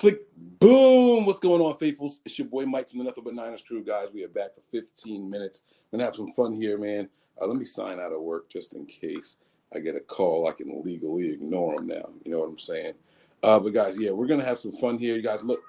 Click, boom. What's going on, faithfuls? It's your boy Mike from the Nothing But Niners crew, guys. We are back for 15 minutes. Gonna have some fun here, man. Uh, let me sign out of work just in case I get a call. I can legally ignore them now. You know what I'm saying? Uh, but guys, yeah, we're gonna have some fun here. You guys, look,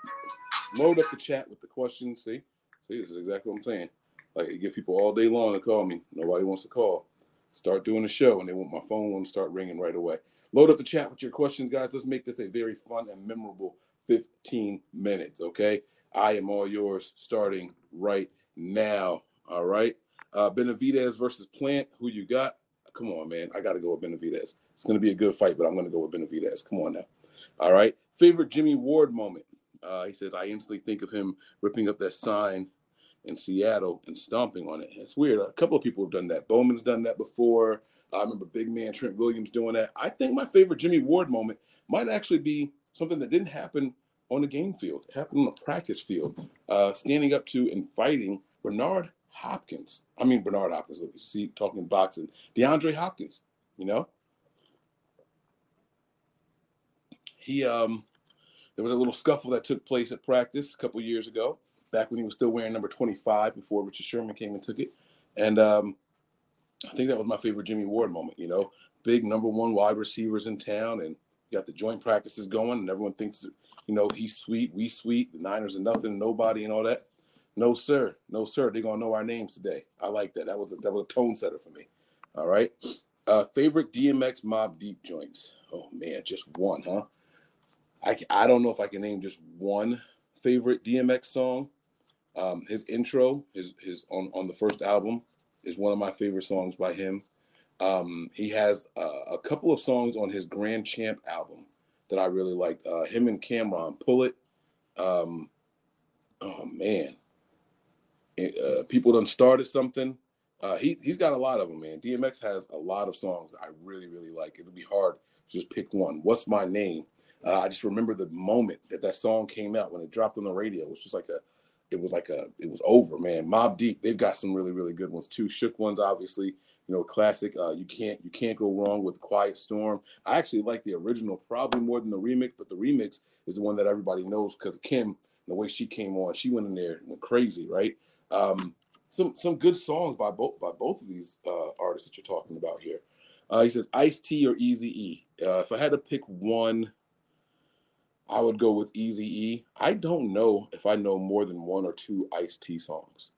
load up the chat with the questions. See, see, this is exactly what I'm saying. Like, I give people all day long to call me. Nobody wants to call. Start doing the show, and they want my phone will start ringing right away. Load up the chat with your questions, guys. Let's make this a very fun and memorable 15 minutes. Okay. I am all yours starting right now. All right. Uh, Benavidez versus Plant. Who you got? Come on, man. I got to go with Benavidez. It's going to be a good fight, but I'm going to go with Benavidez. Come on now. All right. Favorite Jimmy Ward moment. Uh, he says, I instantly think of him ripping up that sign in Seattle and stomping on it. It's weird. A couple of people have done that. Bowman's done that before. I remember big man Trent Williams doing that. I think my favorite Jimmy Ward moment might actually be something that didn't happen on the game field. It happened on the practice field, uh, standing up to and fighting Bernard Hopkins. I mean Bernard Hopkins. Look, you see, talking boxing, DeAndre Hopkins. You know, he um, there was a little scuffle that took place at practice a couple years ago, back when he was still wearing number 25 before Richard Sherman came and took it, and um, I think that was my favorite Jimmy Ward moment. You know, big number one wide receivers in town, and you got the joint practices going, and everyone thinks you know, he's sweet, we sweet, the Niners are nothing, nobody, and all that. No, sir. No, sir. They're gonna know our names today. I like that. That was a that was a tone setter for me. All right. Uh, favorite DMX Mobb Deep joints. Oh man, just one, huh? I I don't know if I can name just one favorite DMX song. Um, his intro, his his on on the first album, is one of my favorite songs by him. Um, he has uh, a couple of songs on his Grand Champ album that I really liked. Uh, him and Cameron pull it. Um, oh man, uh, people done started something. Uh, he he's got a lot of them, man. DMX has a lot of songs I really really like. It'll be hard to just pick one. What's my name? Uh, I just remember the moment that that song came out when it dropped on the radio. It was just like a, it was like a, it was over, man. Mobb Deep, they've got some really really good ones too. Shook ones, obviously you know, classic. Uh, you can't you can't go wrong with Quiet Storm. I actually like the original probably more than the remix, but the remix is the one that everybody knows because Kim, the way she came on, she went in there and went crazy, right? Um, some some good songs by both by both of these uh, artists that you're talking about here. Uh, he says Ice T or Eazy E. Uh, if I had to pick one, I would go with Eazy E. I don't know if I know more than one or two Ice T songs.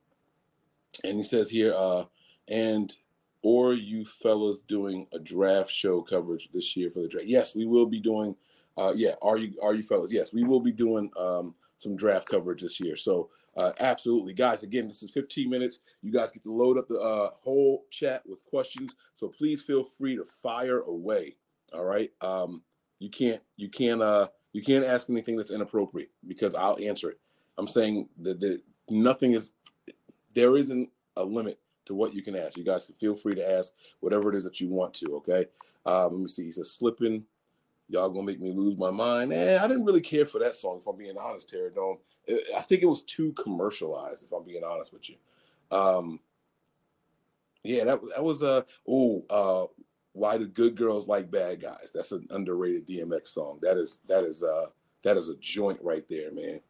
And he says here, uh, and or you fellas doing a draft show coverage this year for the draft? Yes, we will be doing. Uh, yeah, are you are you fellas? Yes, we will be doing um, some draft coverage this year. So uh, absolutely, guys. Again, this is 15 minutes. You guys get to load up the uh, whole chat with questions. So please feel free to fire away. All right. Um, you can't you can't uh you can't ask anything that's inappropriate because I'll answer it. I'm saying that, that nothing is there isn't a limit to what you can ask. You guys can feel free to ask whatever it is that you want to. Okay. Um, let me see. He says slipping. Y'all gonna make me lose my mind. Eh, I didn't really care for that song. If I'm being honest, Terry Dome. I think it was too commercialized. If I'm being honest with you. Um, yeah, that that was a uh, oh. Uh, why do good girls like bad guys? That's an underrated DMX song. That is that is uh that is a joint right there, man.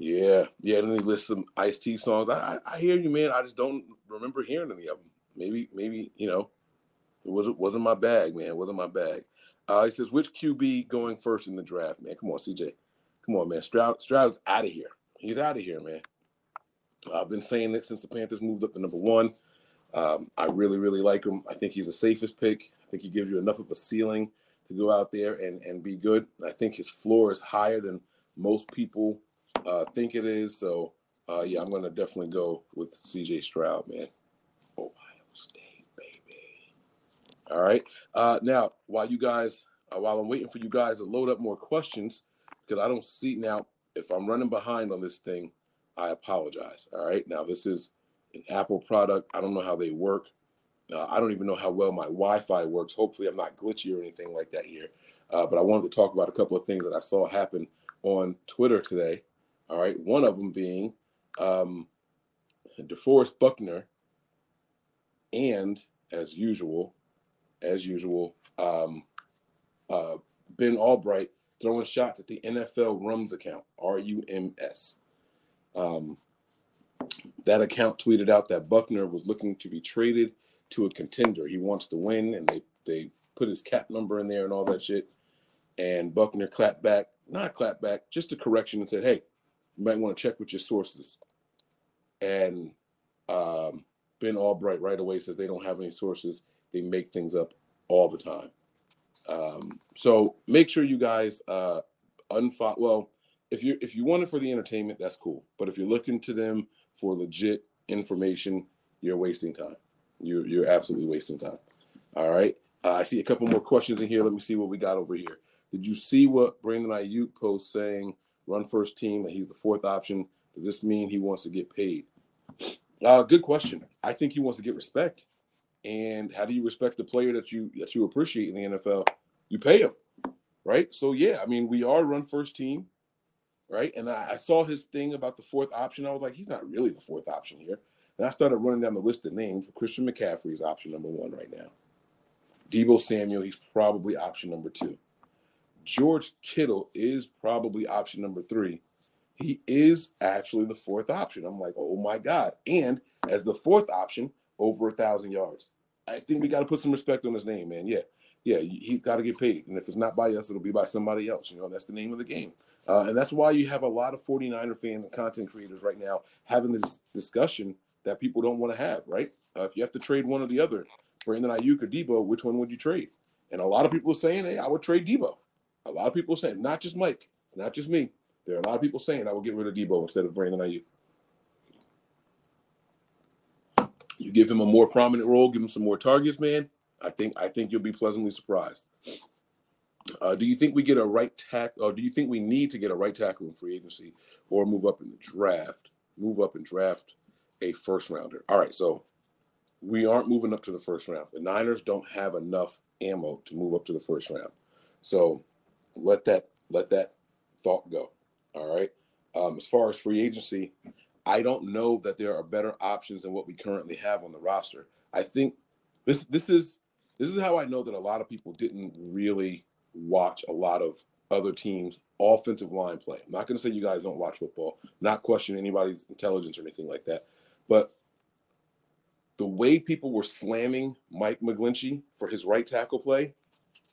Yeah, yeah. Then he lists some Ice T songs. I, I, hear you, man. I just don't remember hearing any of them. Maybe, maybe you know, it wasn't wasn't my bag, man. It wasn't my bag. Uh, he says, which QB going first in the draft, man? Come on, CJ. Come on, man. Stroud Stroud's out of here. He's out of here, man. I've been saying it since the Panthers moved up to number one. Um, I really, really like him. I think he's the safest pick. I think he gives you enough of a ceiling to go out there and, and be good. I think his floor is higher than most people uh, think it is. So uh, yeah, I'm gonna definitely go with C.J. Stroud, man. Ohio State, baby. All right. Uh, now, while you guys, uh, while I'm waiting for you guys to load up more questions, because I don't see now. If I'm running behind on this thing, I apologize. All right. Now this is an Apple product. I don't know how they work. Uh, I don't even know how well my Wi-Fi works. Hopefully, I'm not glitchy or anything like that here. Uh, but I wanted to talk about a couple of things that I saw happen on Twitter today. All right, one of them being um, DeForest Buckner, and as usual, as usual, um, uh, Ben Albright throwing shots at the NFL Rums account, R U M S. Um, that account tweeted out that Buckner was looking to be traded to a contender. He wants to win, and they they put his cap number in there and all that shit. And Buckner clapped back, not clapped back, just a correction and said, "Hey, you might want to check with your sources." And um, Ben Albright right away says they don't have any sources. They make things up all the time. Um, so make sure you guys uh, unfollow. Well, if you if you want it for the entertainment, that's cool. But if you're looking to them for legit information, you're wasting time. You're you're absolutely wasting time. All right. Uh, I see a couple more questions in here. Let me see what we got over here. Did you see what Brandon Aiyuk post saying run first team and he's the fourth option? Does this mean he wants to get paid? Uh, good question. I think he wants to get respect. And how do you respect the player that you that you appreciate in the NFL? You pay him, right? So yeah, I mean, we are run first team, right? And I, I saw his thing about the fourth option. I was like, he's not really the fourth option here. And I started running down the list of names. Christian McCaffrey is option number one right now. Deebo Samuel, he's probably option number two. George Kittle is probably option number three. He is actually the fourth option. I'm like, oh my God. And as the fourth option, over a thousand yards. I think we got to put some respect on his name, man. Yeah. Yeah, he's got to get paid. And if it's not by us, it'll be by somebody else. You know, that's the name of the game. Uh, and that's why you have a lot of 49er fans and content creators right now having this discussion that people don't want to have, right? Uh, if you have to trade one or the other, Brandon Aiyuk or Deebo, which one would you trade? And a lot of people are saying, hey, I would trade Deebo. A lot of people are saying, not just Mike, it's not just me. There are a lot of people saying I will get rid of Deebo instead of Brandon Aiyuk. You give him a more prominent role, give him some more targets, man. I think I think you'll be pleasantly surprised. Uh, do you think we get a right tackle, or do you think we need to get a right tackle in free agency, or move up in the draft? Move up and draft a first rounder. All right, so we aren't moving up to the first round. The Niners don't have enough ammo to move up to the first round. So let that let that thought go. All right. Um, as far as free agency, I don't know that there are better options than what we currently have on the roster. I think this this is this is how I know that a lot of people didn't really watch a lot of other teams' offensive line play. I'm not going to say you guys don't watch football, not question anybody's intelligence or anything like that, but the way people were slamming Mike McGlinchey for his right tackle play,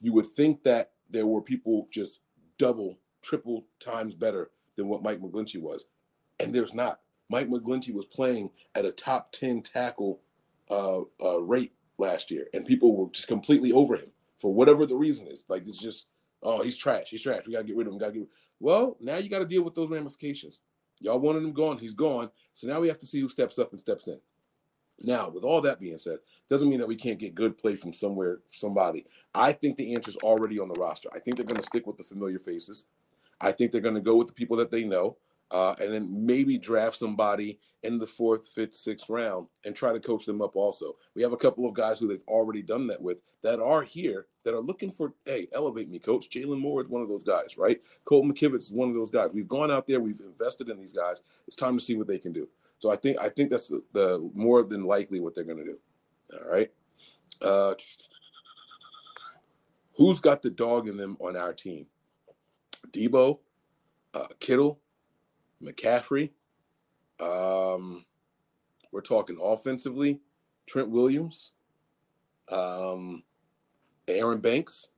you would think that there were people just double, triple times better than what Mike McGlinchey was. And there's not. Mike McGlinchey was playing at a top 10 tackle uh, uh, rate last year, and people were just completely over him for whatever the reason is. Like, it's just, oh, he's trash. He's trash. We got to get rid of him. Got to get Well, now you got to deal with those ramifications. Y'all wanted him gone. He's gone. So now we have to see who steps up and steps in. Now, with all that being said, doesn't mean that we can't get good play from somewhere, somebody. I think the answer is already on the roster. I think they're going to stick with the familiar faces. I think they're going to go with the people that they know, uh, and then maybe draft somebody in the fourth, fifth, sixth round and try to coach them up. Also, we have a couple of guys who they've already done that with that are here that are looking for, hey, elevate me, coach. Jaylon Moore is one of those guys, right? Colton McKivitz is one of those guys. We've gone out there, we've invested in these guys. It's time to see what they can do. So I think I think that's the, the more than likely what they're going to do. All right. Uh, who's got the dog in them on our team? Deebo, uh, Kittle, McCaffrey. Um, we're talking offensively, Trent Williams, um, Aaron Banks,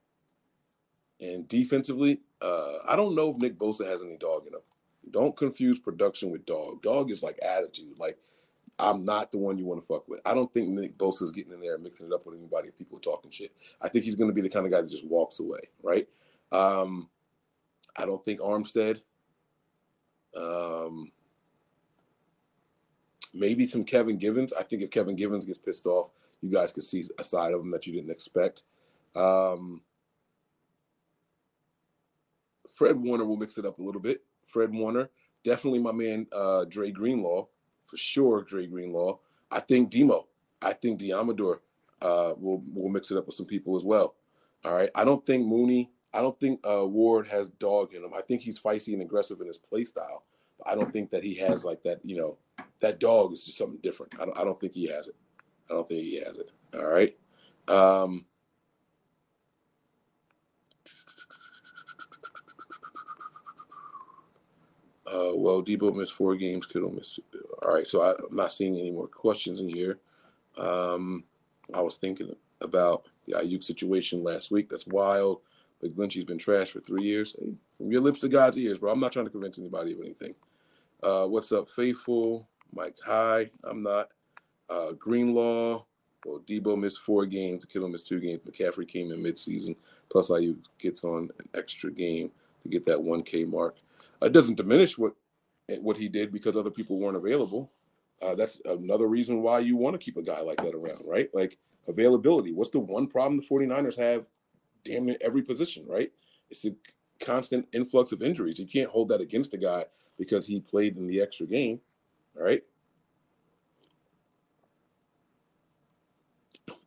and defensively, uh, I don't know if Nick Bosa has any dog in him. Don't confuse production with dog. Dog is like attitude. Like I'm not the one you want to fuck with. I don't think Nick Bosa is getting in there and mixing it up with anybody if people are talking shit. I think he's going to be the kind of guy that just walks away, right? Um, I don't think Armstead. Um, maybe some Kevin Givens. I think if Kevin Givens gets pissed off, you guys could see a side of him that you didn't expect. Um, Fred Warner will mix it up a little bit. Fred Warner, definitely my man uh, Dre Greenlaw, for sure. Dre Greenlaw. I think Demo. I think Deommodore uh, will will mix it up with some people as well. All right. I don't think Mooney. I don't think uh, Ward has dog in him. I think he's feisty and aggressive in his play style. I don't think that he has like that. You know, that dog is just something different. I don't, I don't think he has it. I don't think he has it. All right. Um, Uh, well, Deebo missed four games. Kittle missed. All right, so I, am not seeing any more questions in here. Um, I was thinking about the Aiyuk situation last week. That's wild. But Lynchy's been trashed for three years. Hey, from your lips to God's ears, bro. I'm not trying to convince anybody of anything. Uh, what's up, Faithful? Mike High. I'm not. Uh, Greenlaw. Well, Deebo missed four games. Kittle missed two games. McCaffrey came in midseason. Plus, Aiyuk gets on an extra game to get that 1K mark. It doesn't diminish what what he did because other people weren't available. Uh, that's another reason why you want to keep a guy like that around, right? Like availability. What's the one problem the 49ers have damn near every position, right? It's the constant influx of injuries. You can't hold that against a guy because he played in the extra game, all right?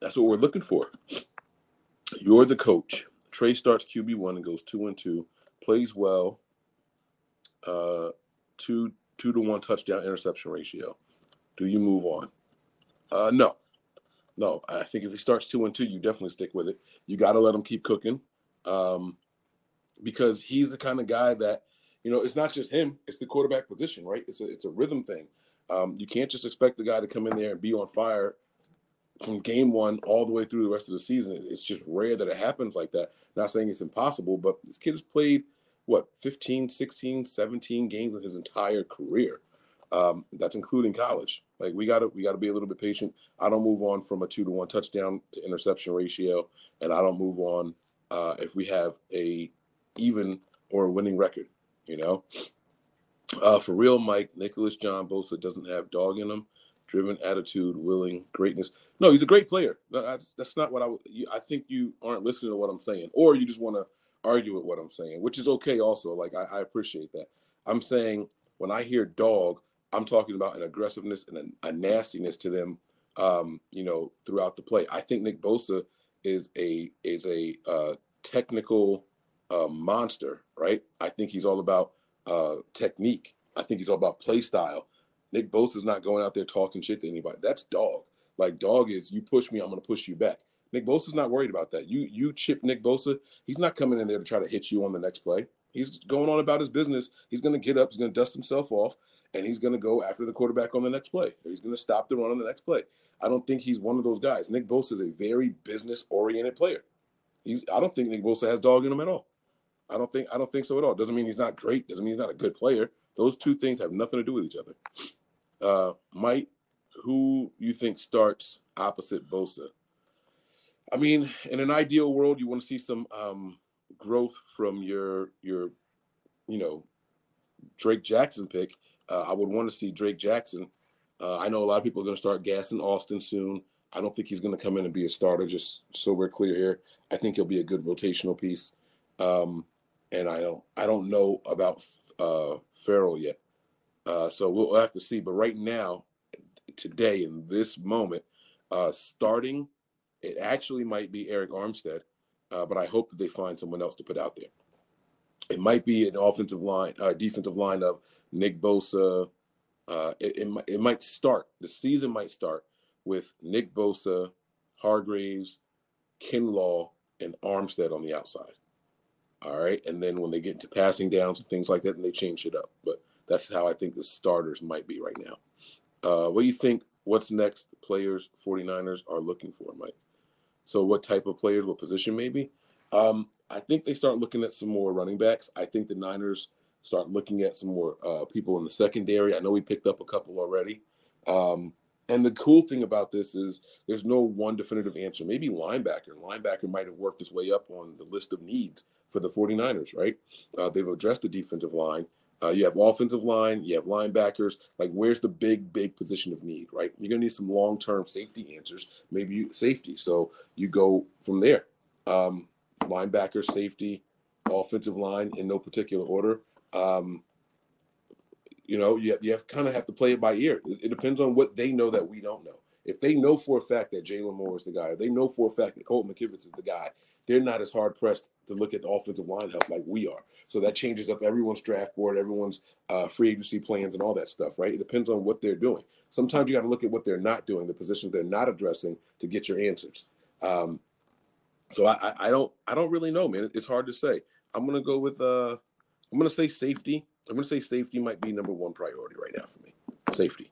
That's what we're looking for. You're the coach. Trey starts QB one and goes two and two, plays well, uh, two two to one touchdown interception ratio. Do you move on? Uh, no, no. I think if he starts two and two, you definitely stick with it. You got to let him keep cooking, um, because he's the kind of guy that you know. It's not just him; it's the quarterback position, right? It's a it's a rhythm thing. Um, you can't just expect the guy to come in there and be on fire from game one all the way through the rest of the season. It's just rare that it happens like that. Not saying it's impossible, but this kid has played what 15 16 17 games in his entire career. Um, that's including college. Like we gotta we gotta be a little bit patient. I don't move on from a two to one touchdown to interception ratio and i don't move on uh, if we have a even or a winning record you know? Uh, for real mike nicholas john bosa doesn't have dog in him. Driven attitude willing greatness. No he's a great player. That's, that's not what i i think you aren't listening to what i'm saying or you just want to argue with what I'm saying, which is okay also. Like I, I appreciate that. I'm saying when I hear dog, I'm talking about an aggressiveness and a, a nastiness to them, um, you know, throughout the play. I think Nick Bosa is a is a uh, technical uh, monster, right? I think he's all about uh, technique. I think he's all about play style. Nick Bosa is not going out there talking shit to anybody. That's dog. Like dog is you push me, I'm gonna push you back. Nick Bosa's not worried about that. You you chip Nick Bosa, he's not coming in there to try to hit you on the next play. He's going on about his business. He's going to get up, he's going to dust himself off, and he's going to go after the quarterback on the next play. He's going to stop the run on the next play. I don't think he's one of those guys. Nick Bosa is a very business oriented player. He's I don't think Nick Bosa has dog in him at all. I don't think I don't think so at all. Doesn't mean he's not great. Doesn't mean he's not a good player. Those two things have nothing to do with each other. Uh, Mike, who you think starts opposite Bosa? I mean, in an ideal world, you want to see some um, growth from your your, you know, Drake Jackson pick. Uh, I would want to see Drake Jackson. Uh, I know a lot of people are going to start gassing Austin soon. I don't think he's going to come in and be a starter. Just so we're clear here, I think he'll be a good rotational piece. Um, and I don't I don't know about uh, Ferrell yet, uh, so we'll have to see. But right now, today in this moment, uh, starting it actually might be Arik Armstead, uh, but I hope that they find someone else to put out there. It might be an offensive line, uh, defensive line of Nick Bosa. Uh, it, it, it might start, the season might start with Nick Bosa, Hargreaves, Kinlaw, and Armstead on the outside. All right. And then when they get into passing downs and things like that, then they change it up. But that's how I think the starters might be right now. Uh, what do you think? What's next players 49ers are looking for, Mike? So what type of players, what position maybe? Um, I think they start looking at some more running backs. I think the Niners start looking at some more uh, people in the secondary. I know we picked up a couple already. Um, and the cool thing about this is there's no one definitive answer. Maybe linebacker. Linebacker might have worked his way up on the list of needs for the 49ers, right? Uh, they've addressed the defensive line. Uh, you have offensive line, you have linebackers. Like, where's the big, big position of need, right? You're gonna need some long-term safety answers. Maybe you, safety. So you go from there. Um, linebacker, safety, offensive line in no particular order. Um, you know, you, have, you have, kind of have to play it by ear. It, depends on what they know that we don't know. If they know for a fact that Jaylon Moore is the guy, they know for a fact that Colt McKivitz is the guy, they're not as hard pressed to look at the offensive line help like we are. So that changes up everyone's draft board, everyone's uh, free agency plans, and all that stuff, right? It depends on what they're doing. Sometimes you got to look at what they're not doing, the positions they're not addressing to get your answers. Um, so I, I don't I don't really know, man. It's hard to say. I'm gonna go with uh I'm gonna say safety. I'm to say safety might be number one priority right now for me. Safety.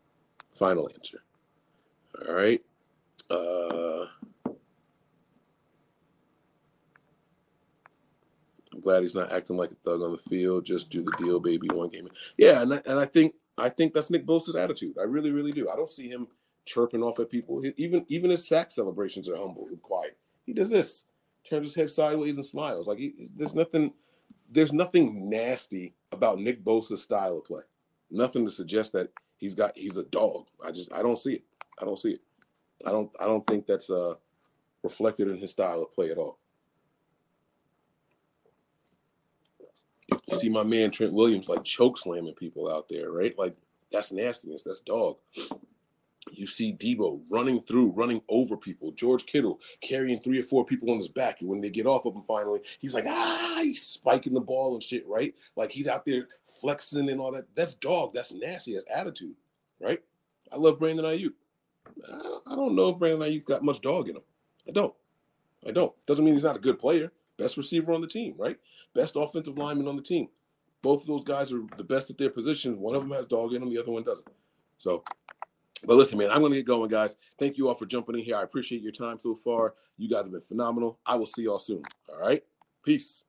Final answer. All right. Uh, I'm glad he's not acting like a thug on the field. Just do the deal, baby. One game. Yeah, and I, and I think I think that's Nick Bosa's attitude. I really, really do. I don't see him chirping off at people. Even even his sack celebrations are humble and quiet. He does this, turns his head sideways and smiles. Like he, there's nothing, there's nothing nasty about Nick Bosa's style of play. Nothing to suggest that he's got he's a dog. I just I don't see it. I don't see it. I don't I don't think that's uh reflected in his style of play at all. You see my man Trent Williams like choke slamming people out there, right? Like that's nastiness. That's dog. You see Deebo running through, running over people. George Kittle carrying three or four people on his back. And when they get off of him finally, he's like, ah, he's spiking the ball and shit, right? Like he's out there flexing and all that. That's dog. That's nasty. That's attitude, right? I love Brandon Aiyuk. I don't know if Brandon Aiyuk's got much dog in him. I don't. I don't. Doesn't mean he's not a good player. Best receiver on the team, right? Best offensive lineman on the team. Both of those guys are the best at their positions. One of them has dog in them, the other one doesn't. So but listen, man, I'm going to get going, guys. Thank you all for jumping in here. I appreciate your time so far. You guys have been phenomenal. I will see y'all soon. All right. Peace.